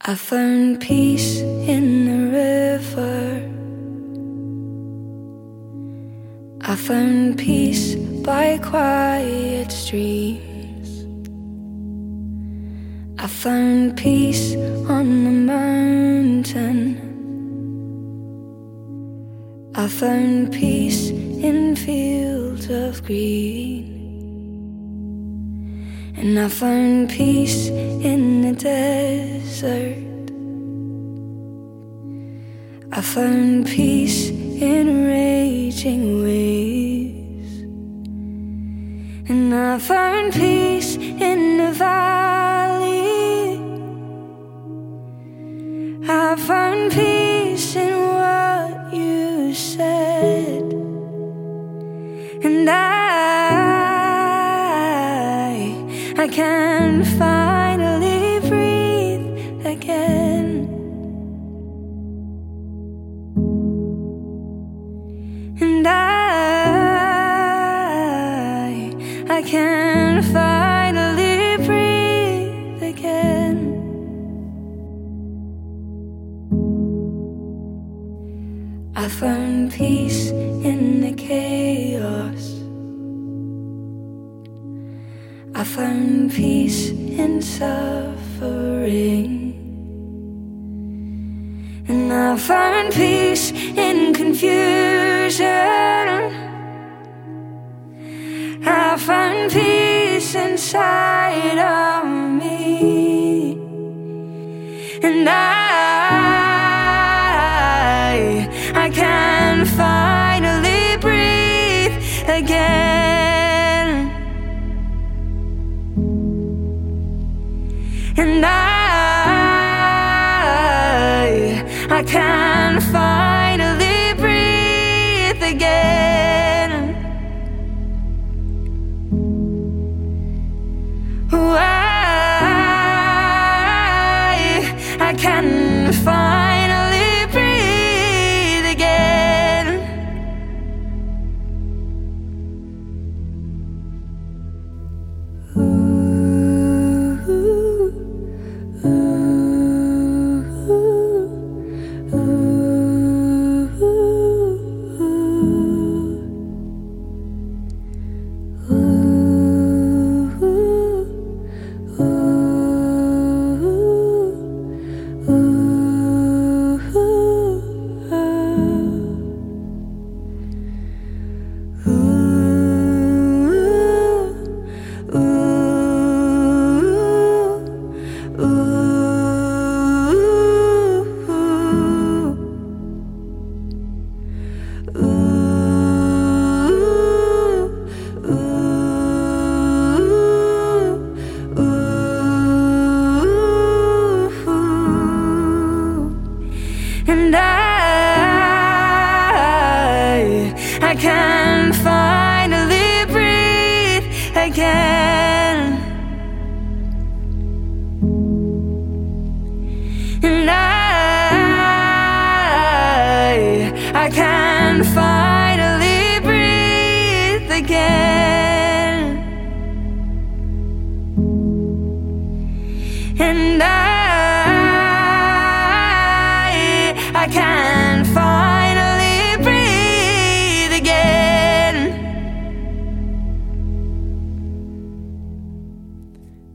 I found peace in the river. I found peace by quiet streams. I found peace on the mountain. I found peace in fields of green. And I found peace in the desert. I found peace in raging waves. And I found peace in the valley. I found peace in what you said. And I can finally breathe again. And I, I can finally breathe again. I found peace in the chaos. I found peace in suffering. And I find peace in confusion. I find peace inside of me. And I, And I, I can finally breathe again. Why I can finally I, can finally breathe again. And I, I can finally breathe again.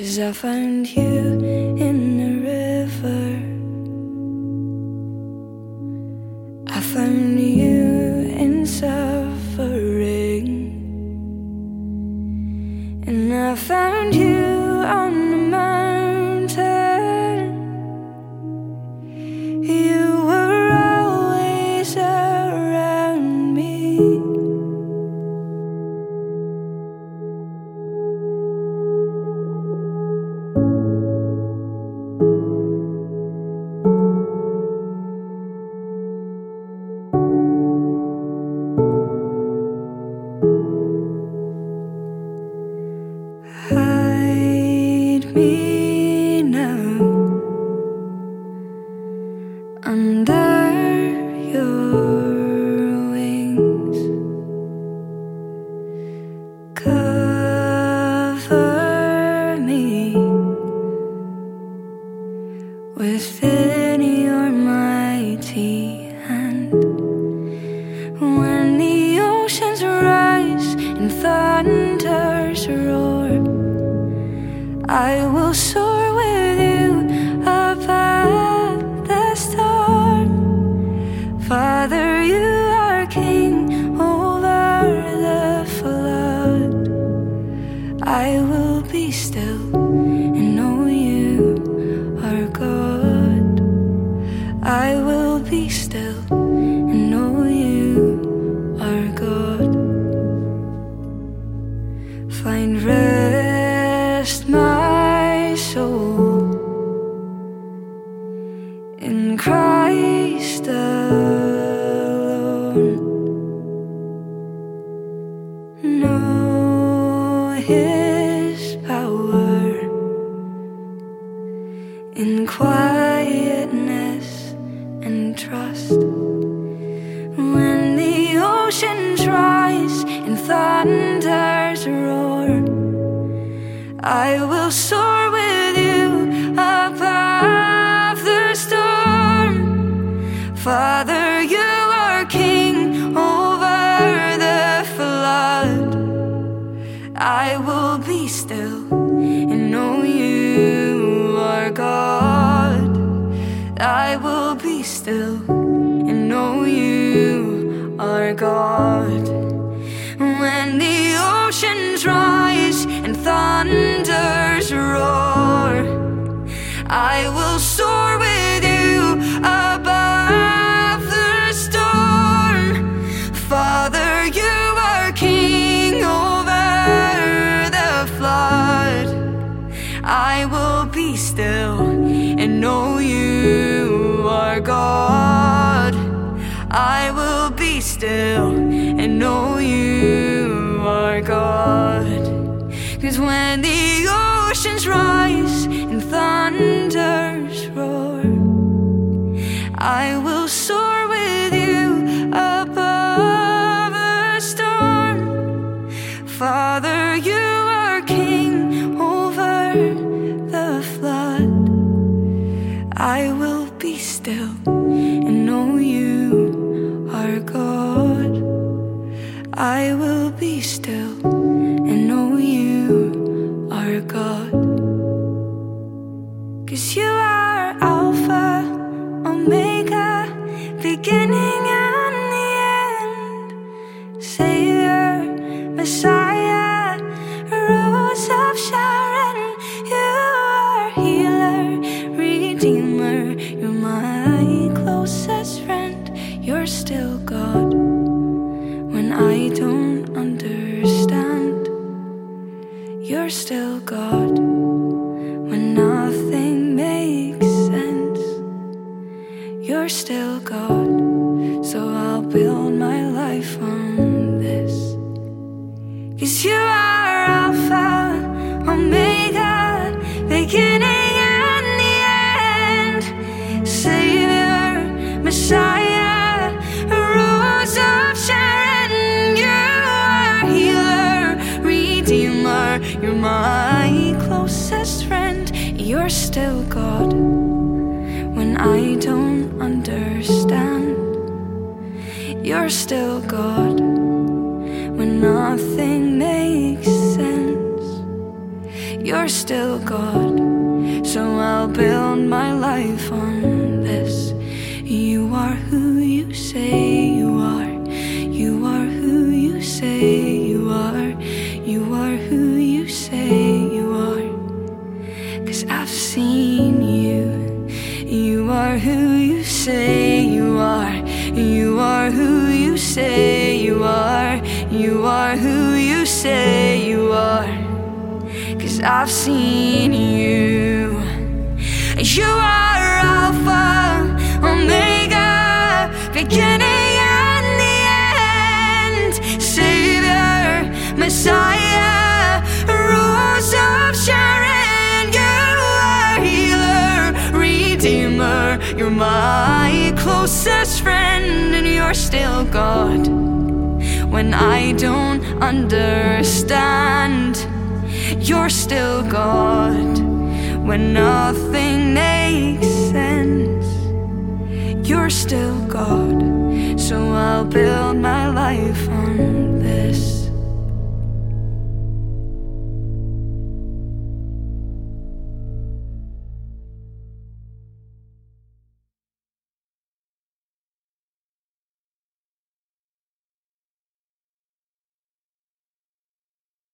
Cause I found you in I will soar with you above the storm. Father, you are king over the flood. I will be still and know you are God. I will be still Know His power in quietness and trust. When the oceans rise and thunders roar, I will soar still and know you are God. When the oceans rise and thunders roar, I will Cause when the oceans rise and thunders roar, I will soar with you above the storm. Father, you are king over the flood. I will be still and know you are God. I will be still beginning and the end. Savior, Messiah, Rose of Sharon. You are healer, Redeemer. You're my closest friend. You're still God when I don't understand. You're still God beginning and the end. Savior, Messiah, Rose of Sharon. You are healer, Redeemer. You're my closest friend. You're still God when I don't understand. You're still God when nothing makes sense. You're still God, so I'll build my life on this. You are who you say you are. You are who you say you are. You are who you say you are. Cause I've seen you. You are who you say you are. You are who you say you are. You are who you say you are. Cause I've seen you. You are Alpha, Omega, beginning and the end. Savior, Messiah, Rose of Sharon. You are healer, Redeemer. You're my closest friend, and you're still God when I don't understand. You're still God when nothing makes sense. You're still God, so I'll build my life on.